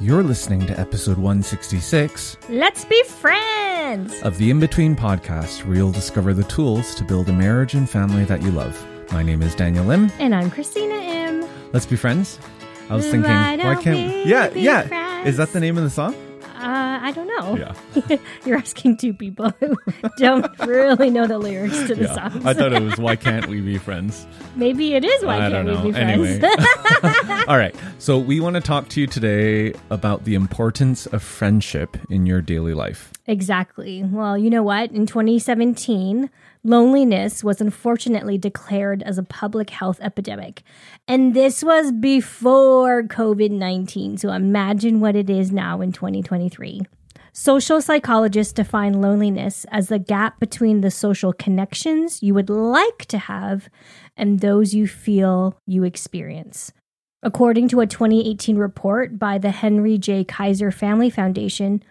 You're listening to episode 166 Let's be friends. of the In Between podcast, where you'll discover the tools to build a marriage and family that you love. My name is Daniel Im. And I'm Christina Im. Let's be friends. I was thinking, Why why can't we Yeah, yeah. friends? Is that the name of the song? Uh, I don't know. Yeah. You're asking two people who don't really know the lyrics to the songs. I thought it was Why Can't We Be Friends? Maybe it is why I can't we be friends? Anyway. All right. So we want to talk to you today about the importance of friendship in your daily life. Exactly. Well, you know what? In 2017, loneliness was unfortunately declared as a public health epidemic. And this was before COVID 19. So imagine what it is now in 2023. Social psychologists define loneliness as the gap between the social connections you would like to have and those you feel you experience. According to a 2018 report by the Henry J. Kaiser Family Foundation,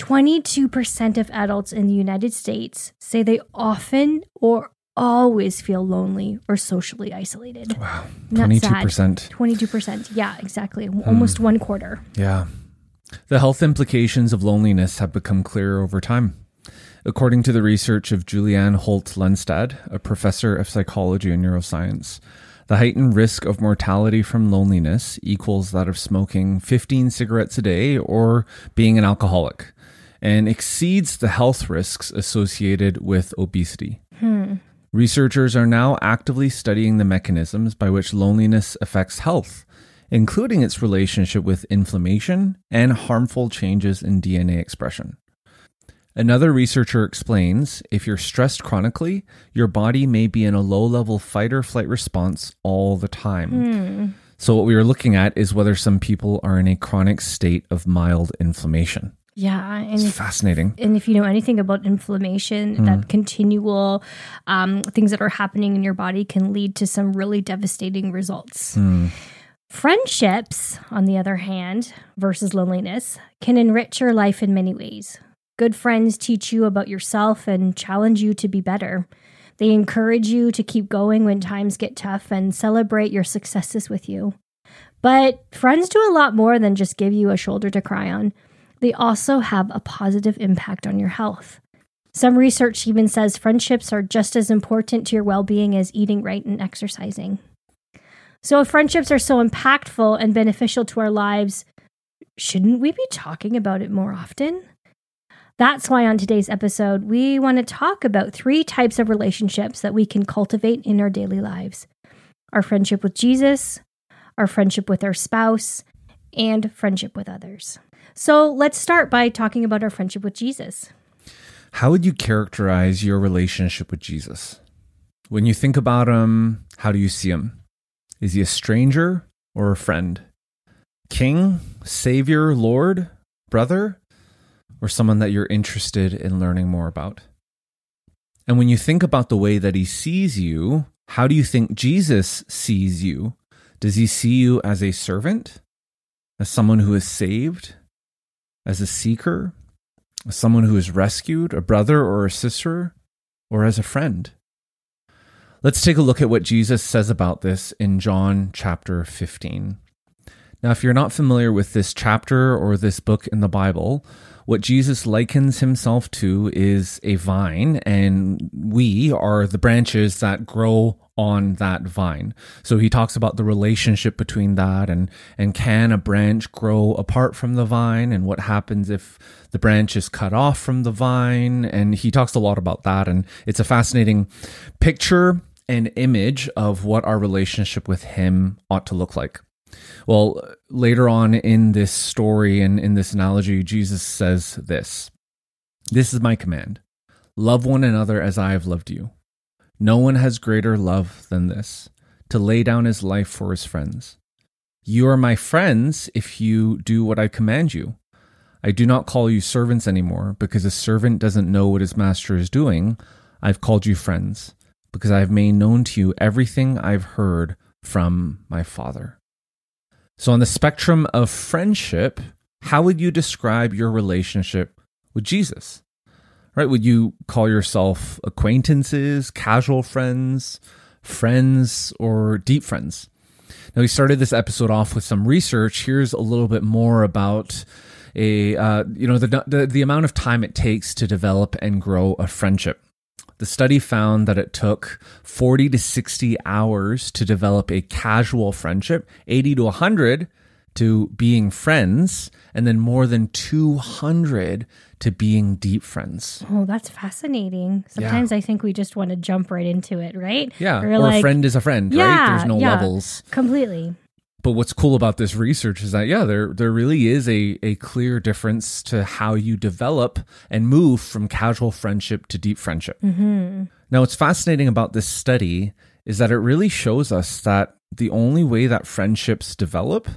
22% of adults in the United States say they often or always feel lonely or socially isolated. Wow. 22%. 22%. Yeah, exactly. Hmm. Almost one quarter. Yeah. The health implications of loneliness have become clearer over time. According to the research of Julianne Holt Lunstad, a professor of psychology and neuroscience, the heightened risk of mortality from loneliness equals that of smoking 15 cigarettes a day or being an alcoholic, and exceeds the health risks associated with obesity. Hmm. Researchers are now actively studying the mechanisms by which loneliness affects health, including its relationship with inflammation and harmful changes in DNA expression. Another researcher explains if you're stressed chronically, your body may be in a low level fight or flight response all the time. Hmm. So, what we are looking at is whether some people are in a chronic state of mild inflammation. Yeah, and It's if, fascinating. and if you know anything about inflammation, that continual um, things that are happening in your body can lead to some really devastating results. Friendships, on the other hand, versus loneliness, can enrich your life in many ways. Good friends teach you about yourself and challenge you to be better. They encourage you to keep going when times get tough and celebrate your successes with you. But friends do a lot more than just give you a shoulder to cry on. They also have a positive impact on your health. Some research even says friendships are just as important to your well being as eating right and exercising. So, if friendships are so impactful and beneficial to our lives, shouldn't we be talking about it more often? That's why on today's episode, we want to talk about three types of relationships that we can cultivate in our daily lives our friendship with Jesus, our friendship with our spouse, and friendship with others. So, let's start by talking about our friendship with Jesus. How would you characterize your relationship with Jesus? When you think about him, how do you see him? Is he a stranger or a friend? King, savior, lord, brother, or someone that you're interested in learning more about? And when you think about the way that he sees you, how do you think Jesus sees you? Does he see you as a servant, as someone who is saved, as a seeker, as someone who is rescued, a brother or a sister, or as a friend? Let's take a look at what Jesus says about this in John chapter 15. Now, if you're not familiar with this chapter or this book in the Bible, what Jesus likens himself to is a vine, and we are the branches that grow on that vine. So he talks about the relationship between that and and can a branch grow apart from the vine and what happens if the branch is cut off from the vine and he talks a lot about that and it's a fascinating picture and image of what our relationship with him ought to look like. Well, later on in this story and in this analogy, Jesus says this This is my command love one another as I have loved you. No one has greater love than this to lay down his life for his friends. You are my friends if you do what I command you. I do not call you servants anymore because a servant doesn't know what his master is doing. I've called you friends because I have made known to you everything I've heard from my Father. So, on the spectrum of friendship, how would you describe your relationship with Jesus? Right? Would you call yourself acquaintances, casual friends, friends, or deep friends? Now, we started this episode off with some research. Here's a little bit more about a uh, you know the, the the amount of time it takes to develop and grow a friendship. The study found that it took 40 to 60 hours to develop a casual friendship, 80 to 100 to being friends, and then more than 200 to being deep friends. Oh, that's fascinating. Sometimes yeah. I think we just want to jump right into it, right? Yeah. Or, or like, a friend is a friend, yeah, right? There's no yeah, levels. Completely but what's cool about this research is that yeah there there really is a a clear difference to how you develop and move from casual friendship to deep friendship mm-hmm. now what's fascinating about this study is that it really shows us that the only way that friendships develop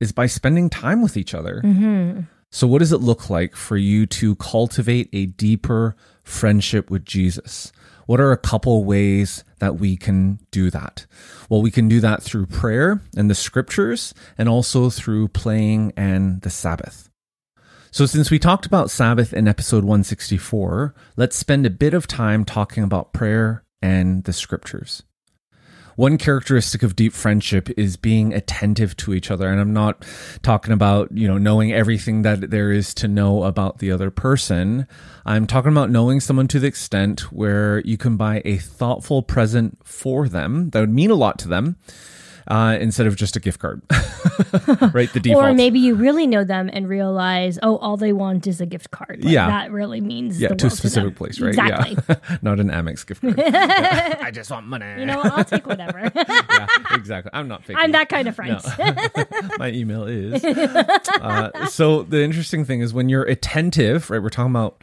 is by spending time with each other mm-hmm. So what does it look like for you to cultivate a deeper friendship with jesus what are a couple ways that we can do that? Well, we can do that through prayer and the scriptures and also through playing and the Sabbath. So, since we talked about Sabbath in episode 164, let's spend a bit of time talking about prayer and the scriptures. One characteristic of deep friendship is being attentive to each other. And I'm not talking about, you know, knowing everything that there is to know about the other person. I'm talking about knowing someone to the extent where you can buy a thoughtful present for them that would mean a lot to them uh, instead of just a gift card. right? The default. Or maybe you really know them and realize, oh, all they want is a gift card. Like, yeah. That really means yeah, to a specific to place, right? Exactly. Yeah. Not an Amex gift card. yeah. I just want money. You know, I'll take whatever. yeah, exactly. I'm not fake. I'm that kind of friend. No. My email is. Uh, so the interesting thing is when you're attentive, right? We're talking about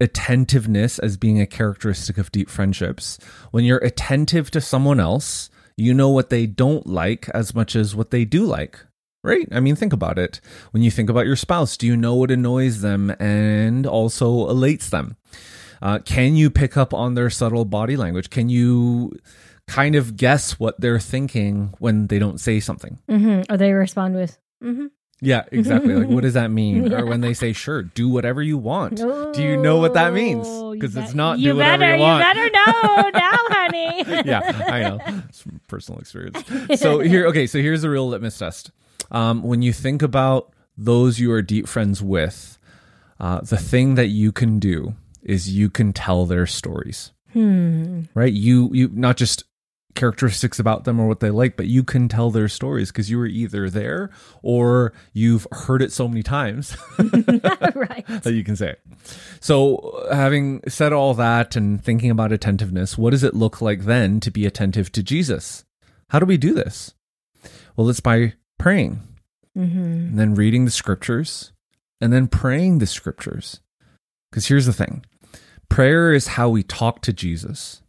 attentiveness as being a characteristic of deep friendships. When you're attentive to someone else, you know what they don't like as much as what they do like. Right? I mean, think about it. When you think about your spouse, do you know what annoys them and also elates them? Uh, can you pick up on their subtle body language? Can you kind of guess what they're thinking when they don't say something? Mm-hmm. Or they respond with, mm-hmm. Yeah, exactly. like, what does that mean? Yeah. Or when they say, "Sure, do whatever you want." Do you know what that means? Because it's not you do better, whatever you want. You better know now, honey. yeah, I know. It's from personal experience. So here, okay. So here's the real litmus test. Um, when you think about those you are deep friends with, uh, the thing that you can do is you can tell their stories. Hmm. Right? You you not just characteristics about them or what they like, but you can tell their stories because you were either there or you've heard it so many times right. that you can say it. So, having said all that and thinking about attentiveness, what does it look like then to be attentive to Jesus? How do we do this? Well, it's by praying mm-hmm. and then reading the scriptures and then praying the scriptures. Because here's the thing prayer is how we talk to Jesus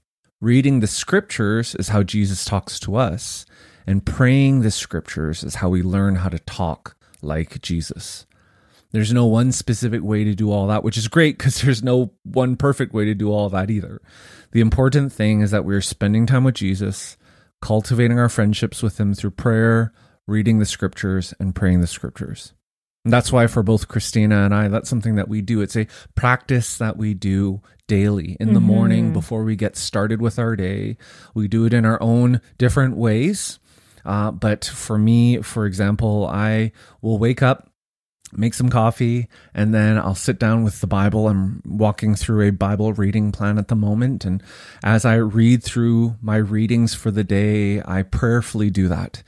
Reading the scriptures is how Jesus talks to us, and praying the scriptures is how we learn how to talk like Jesus. There's no one specific way to do all that, which is great because there's no one perfect way to do all that either. The important thing is that we're spending time with Jesus, cultivating our friendships with Him through prayer, reading the scriptures, and praying the scriptures. And that's why for both Christina and I, that's something that we do. It's a practice that we do daily in the mm-hmm. morning before we get started with our day. We do it in our own different ways. Uh, but for me, for example, I will wake up, make some coffee, and then I'll sit down with the Bible. I'm walking through a Bible reading plan at the moment. And as I read through my readings for the day, I prayerfully do that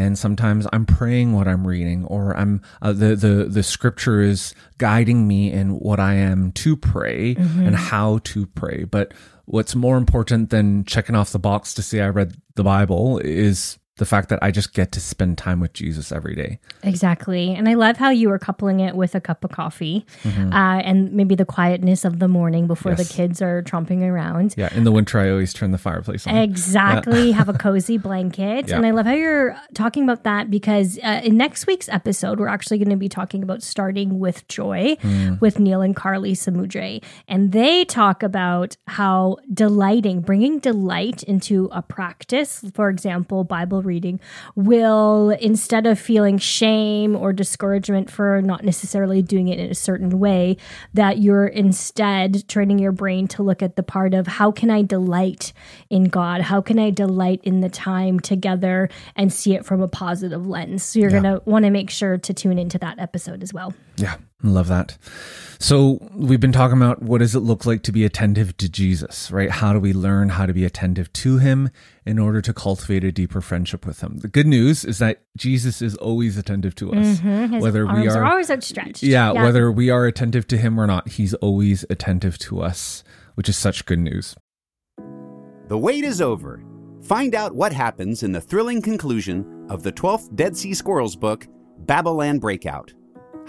and sometimes I'm praying what I'm reading, or I'm uh, the the the scripture is guiding me in what I am to pray mm-hmm. and how to pray. But what's more important than checking off the box to say I read the Bible is the fact that I just get to spend time with Jesus every day. Exactly. And I love how you were coupling it with a cup of coffee mm-hmm. uh, and maybe the quietness of the morning before yes. the kids are tromping around. Yeah. In the winter, I always turn the fireplace on. Exactly. Yeah. Have a cozy blanket. Yeah. And I love how you're talking about that because uh, in next week's episode, we're actually going to be talking about starting with joy mm. with Neil and Carly Samudre. And they talk about how delighting, bringing delight into a practice, for example, Bible reading will, instead of feeling shame or discouragement for not necessarily doing it in a certain way, that you're instead training your brain to look at the part of how can I delight in God? How can I delight in the time together and see it from a positive lens? So you're yeah. going to want to make sure to tune into that episode as well. Yeah, love that. So we've been talking about what does it look like to be attentive to Jesus, right? How do we learn how to be attentive to him in order to cultivate a deeper friendship with him? The good news is that Jesus is always attentive to us. Mm-hmm. whether we are, are, always outstretched. Yeah, yeah, whether we are attentive to him or not, he's always attentive to us, which is such good news. The wait is over. Find out what happens in the thrilling conclusion of the 12th Dead Sea Squirrels book, Babylon Breakout.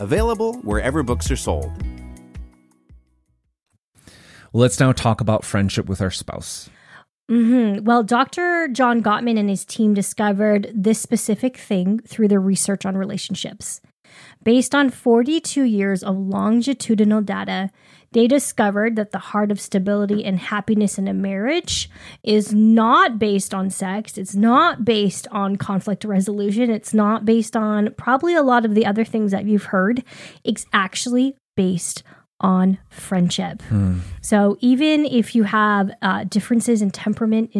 Available wherever books are sold. Well, let's now talk about friendship with our spouse. Mm-hmm. Well, Dr. John Gottman and his team discovered this specific thing through their research on relationships. Based on 42 years of longitudinal data, they discovered that the heart of stability and happiness in a marriage is not based on sex. It's not based on conflict resolution. It's not based on probably a lot of the other things that you've heard. It's actually based on friendship. Hmm. So even if you have uh, differences in temperament,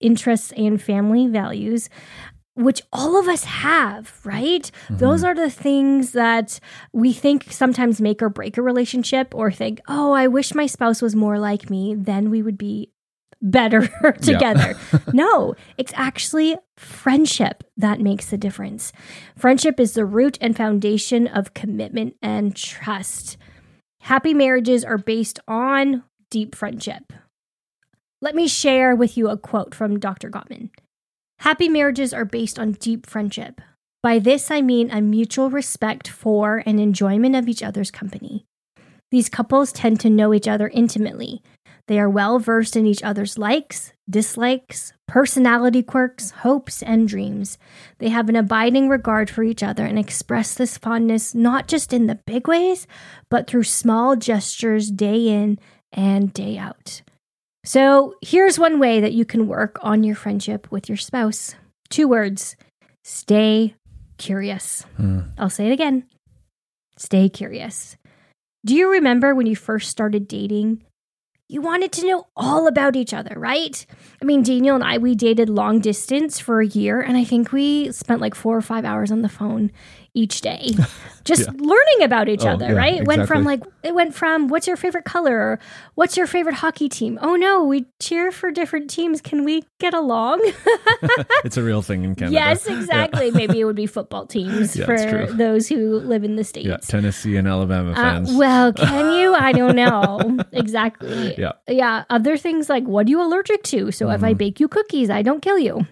interests, and family values, which all of us have, right? Mm-hmm. Those are the things that we think sometimes make or break a relationship or think, oh, I wish my spouse was more like me. Then we would be better together. no, it's actually friendship that makes the difference. Friendship is the root and foundation of commitment and trust. Happy marriages are based on deep friendship. Let me share with you a quote from Dr. Gottman. Happy marriages are based on deep friendship. By this, I mean a mutual respect for and enjoyment of each other's company. These couples tend to know each other intimately. They are well versed in each other's likes, dislikes, personality quirks, hopes, and dreams. They have an abiding regard for each other and express this fondness not just in the big ways, but through small gestures day in and day out. So here's one way that you can work on your friendship with your spouse two words stay curious. Mm. I'll say it again stay curious. Do you remember when you first started dating? You wanted to know all about each other, right? I mean, Daniel and I, we dated long distance for a year, and I think we spent like four or five hours on the phone each day, just yeah. learning about each oh, other, yeah, right? It exactly. went from like, it went from what's your favorite color? Or, what's your favorite hockey team? Oh no, we cheer for different teams. Can we get along? it's a real thing in Canada. Yes, exactly. Yeah. Maybe it would be football teams for those who live in the States. Yeah, Tennessee and Alabama uh, fans. Uh, well, can you? I don't know. exactly. Yeah. Yeah. Other things like, what are you allergic to? So mm-hmm. if I mm-hmm. bake you cookies, I don't kill you.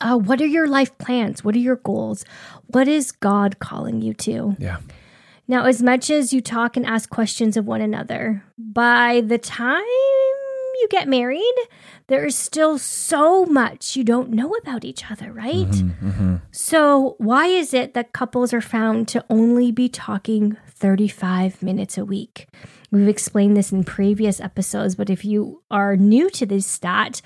Uh, what are your life plans? What are your goals? What is God calling you to? Yeah. Now, as much as you talk and ask questions of one another, by the time you get married, there is still so much you don't know about each other, right? Mm-hmm, mm-hmm. So, why is it that couples are found to only be talking 35 minutes a week. We've explained this in previous episodes, but if you are new to this stat,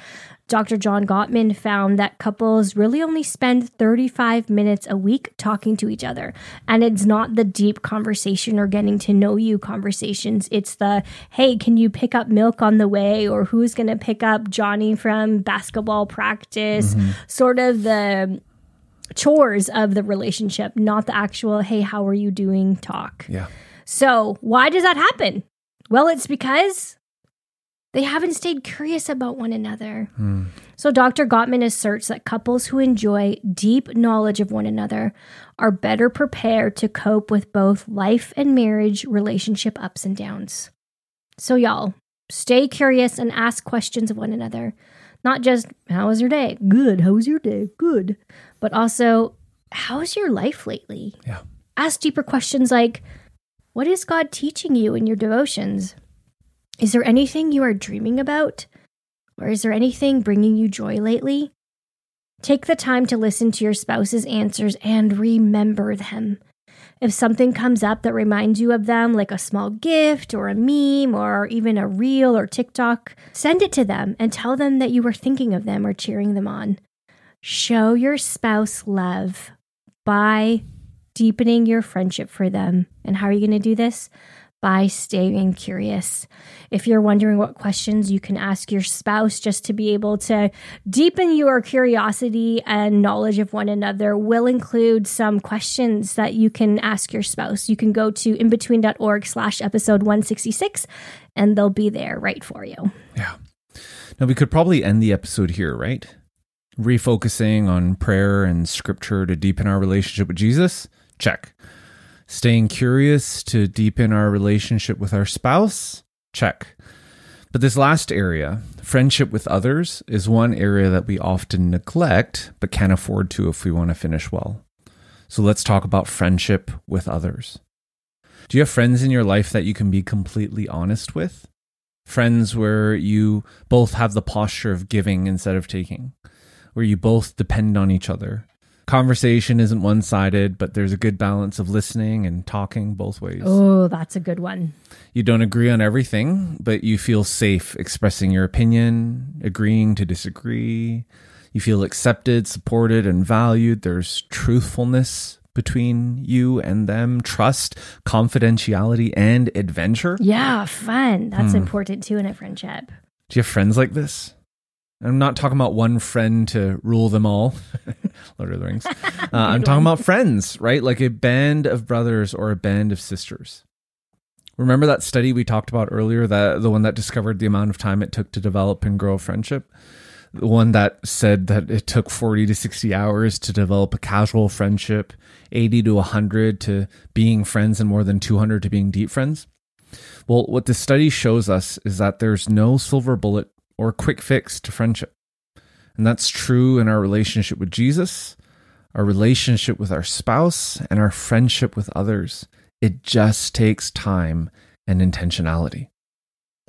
Dr. John Gottman found that couples really only spend 35 minutes a week talking to each other. And it's not the deep conversation or getting to know you conversations. It's the, hey, can you pick up milk on the way? Or who's going to pick up Johnny from basketball practice? Mm-hmm. Sort of the chores of the relationship, not the actual, hey, how are you doing talk. Yeah. So, why does that happen? Well, it's because they haven't stayed curious about one another. Hmm. So, Dr. Gottman asserts that couples who enjoy deep knowledge of one another are better prepared to cope with both life and marriage relationship ups and downs. So, y'all, stay curious and ask questions of one another. Not just, how was your day? Good. How was your day? Good. But also, how's your life lately? Yeah. Ask deeper questions like, what is God teaching you in your devotions? Is there anything you are dreaming about? Or is there anything bringing you joy lately? Take the time to listen to your spouse's answers and remember them. If something comes up that reminds you of them, like a small gift or a meme or even a reel or TikTok, send it to them and tell them that you were thinking of them or cheering them on. Show your spouse love by deepening your friendship for them. And how are you going to do this? by staying curious. If you're wondering what questions you can ask your spouse just to be able to deepen your curiosity and knowledge of one another, we'll include some questions that you can ask your spouse. You can go to imbetween.org slash episode 166 and they'll be there right for you. Yeah. Now we could probably end the episode here, right? Refocusing on prayer and scripture to deepen our relationship with Jesus? Check. Staying curious to deepen our relationship with our spouse? Check. But this last area, friendship with others, is one area that we often neglect but can't afford to if we want to finish well. So let's talk about friendship with others. Do you have friends in your life that you can be completely honest with? Friends where you both have the posture of giving instead of taking, where you both depend on each other, conversation isn't one sided, but there's a good balance of listening and talking both ways. Oh, that's a good one. You don't agree on everything, but you feel safe expressing your opinion, agreeing to disagree. You feel accepted, supported, and valued. There's truthfulness between you and them, trust, confidentiality, and adventure. Yeah, fun. That's hmm. important too in a friendship. Do you have friends like this? I'm not talking about one friend to rule them all, Lord of the Rings. Uh, I'm talking about friends, right? Like a band of brothers or a band of sisters. Remember that study we talked about earlier, that the one that discovered the amount of time it took to develop and grow a friendship? The one that said that it took 40 to 60 hours to develop a casual friendship, 80 to 100 to being friends, and more than 200 to being deep friends? Well, what the study shows us is that there's no silver bullet or quick fix to friendship. And that's true in our relationship with Jesus, our relationship with our spouse, and our friendship with others. It just takes time and intentionality.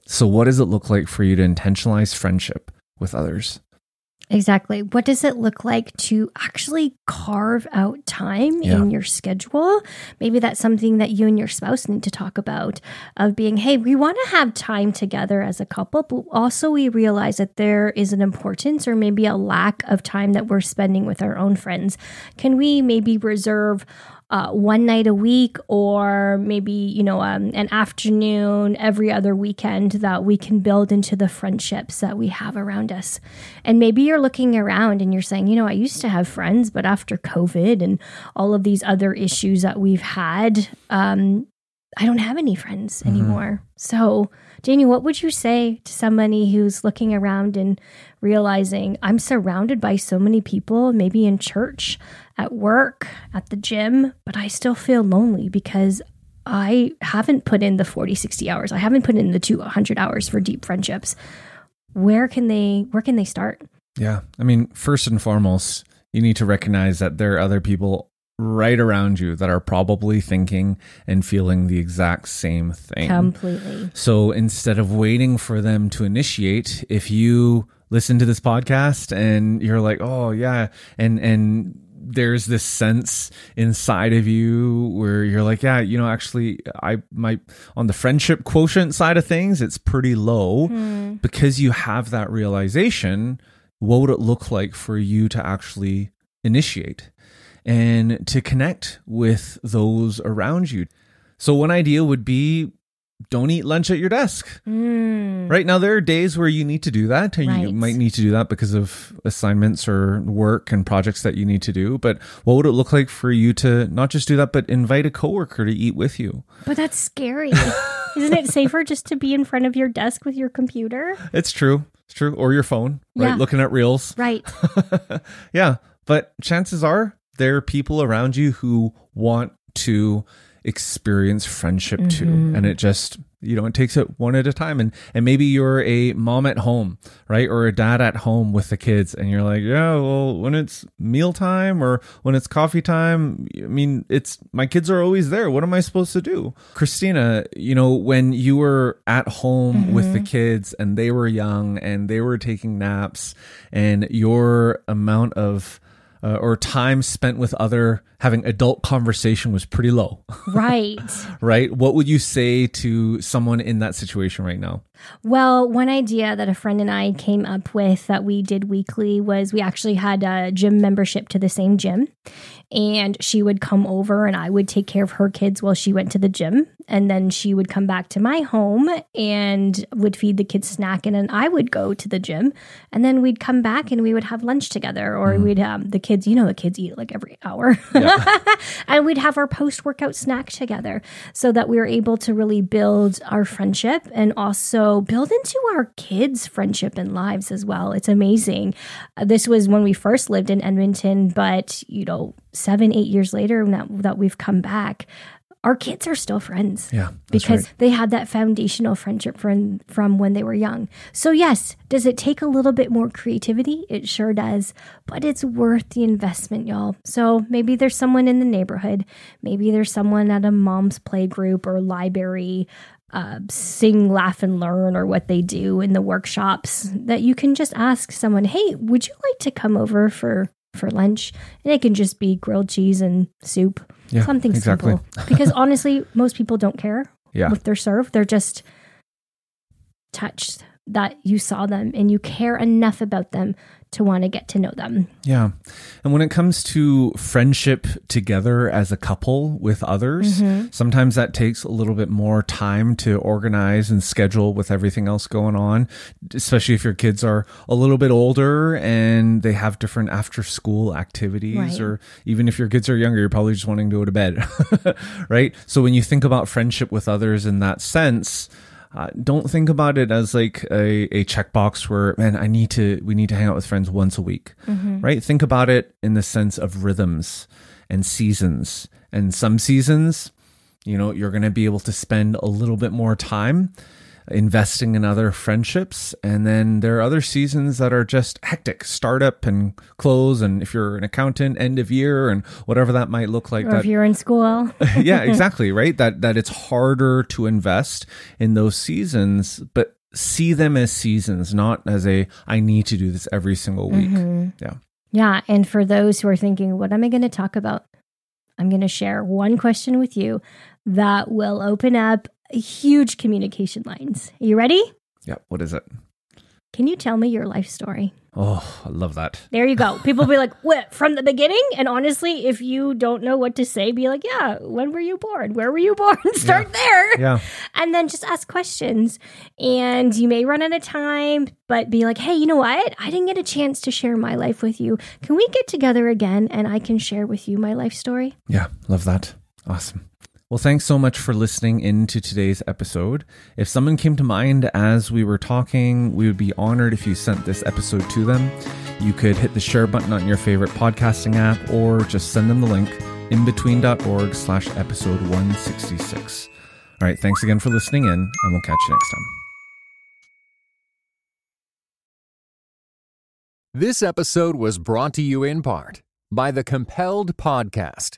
So, what does it look like for you to intentionalize friendship with others? Exactly. What does it look like to actually carve out time yeah. in your schedule? Maybe that's something that you and your spouse need to talk about of being, hey, we want to have time together as a couple, but also we realize that there is an importance or maybe a lack of time that we're spending with our own friends. Can we maybe reserve uh, one night a week or maybe you know um, an afternoon every other weekend that we can build into the friendships that we have around us and maybe you're looking around and you're saying you know i used to have friends but after covid and all of these other issues that we've had um, i don't have any friends mm-hmm. anymore so Janie, what would you say to somebody who's looking around and realizing I'm surrounded by so many people, maybe in church, at work, at the gym, but I still feel lonely because I haven't put in the 40, 60 hours. I haven't put in the 200 hours for deep friendships. Where can they where can they start? Yeah. I mean, first and foremost, you need to recognize that there are other people right around you that are probably thinking and feeling the exact same thing. Completely. So instead of waiting for them to initiate, if you listen to this podcast and you're like, "Oh, yeah," and and there's this sense inside of you where you're like, yeah, you know, actually, I might on the friendship quotient side of things, it's pretty low Hmm. because you have that realization. What would it look like for you to actually initiate and to connect with those around you? So, one idea would be don't eat lunch at your desk. Mm. Right now, there are days where you need to do that. and You might need to do that because of assignments or work and projects that you need to do. But what would it look like for you to not just do that, but invite a coworker to eat with you? But that's scary. Isn't it safer just to be in front of your desk with your computer? It's true. It's true. Or your phone, right? Yeah. Looking at reels. Right. yeah. But chances are there are people around you who want to experience friendship too. Mm-hmm. And it just, you know, it takes it one at a time. And and maybe you're a mom at home, right? Or a dad at home with the kids, and you're like, yeah, well, when it's mealtime or when it's coffee time, I mean, it's my kids are always there. What am I supposed to do? Christina, you know, when you were at home with the kids and they were young and they were taking naps and your amount of uh, or time spent with other having adult conversation was pretty low, Right. right? What would you say to someone in that situation right now? Well, one idea that a friend and I came up with that we did weekly was we actually had a gym membership to the same gym. And she would come over and I would take care of her kids while she went to the gym. And then she would come back to my home and would feed the kids snack. And then I would go to the gym. And then we'd come back and we would have lunch together. Or we'd, um, the kids, you know, the kids eat like every hour. and we'd have our post workout snack together so that we were able to really build our friendship and also build into our kids' friendship and lives as well. It's amazing. Uh, this was when we first lived in Edmonton, but you know, seven, eight years later that, that we've come back. Our kids are still friends Yeah, because they had that foundational friendship from from when they were young. So yes, does it take a little bit more creativity? It sure does, but it's worth the investment, y'all. So maybe there's someone in the neighborhood, maybe there's someone at a mom's play group or library, uh, sing, laugh, and learn, or what they do in the workshops that you can just ask someone, "Hey, would you like to come over for?" For lunch, and it can just be grilled cheese and soup, Yeah, something exactly. simple. Because honestly, most people don't care Yeah. if they're served. They're just touched that you saw them and you care enough about them to want to get to know them. Yeah. And when it comes to friendship together as a couple with others, mm-hmm. sometimes that takes a little bit more time to organize and schedule with everything else going on, especially if your kids are a little bit older and they have different after school activities, Right. or even if your kids are younger, you're probably just wanting to go to bed, right? So when you think about friendship with others in that sense, uh, don't think about it as like a, a checkbox where man i need to we need to hang out with friends once a week right? Think about it in the sense of rhythms and seasons. And some seasons you know you're going to be able to spend a little bit more time investing in other friendships and then there are other seasons that are just hectic startup and close and if you're an accountant end of year and whatever that might look like Or that if you're in school, yeah, exactly, right? That that it's harder to invest in those seasons, but see them as seasons, not as a I need to do this every single week. Mm-hmm. Yeah. yeah. And for those who are thinking, what am I going to talk about? I'm going to share one question with you that will open up huge communication lines. Are you ready? Yeah, what is it? Can you tell me your life story? Oh, I love that. There you go. People be like, what, from the beginning? And honestly, if you don't know what to say, be like, yeah, when were you born? Where were you born? Start there. Yeah. And then just ask questions. And you may run out of time, but be like, hey, you know what? I didn't get a chance to share my life with you. Can we get together again and I can share with you my life story? Yeah, love that. Awesome. Well, thanks so much for listening into today's episode. If someone came to mind as we were talking, we would be honored if you sent this episode to them. You could hit the share button on your favorite podcasting app or just send them the link imbetween.org slash episode 166. All right, thanks again for listening in, and we'll catch you next time. This episode was brought to you in part by the Compelled Podcast,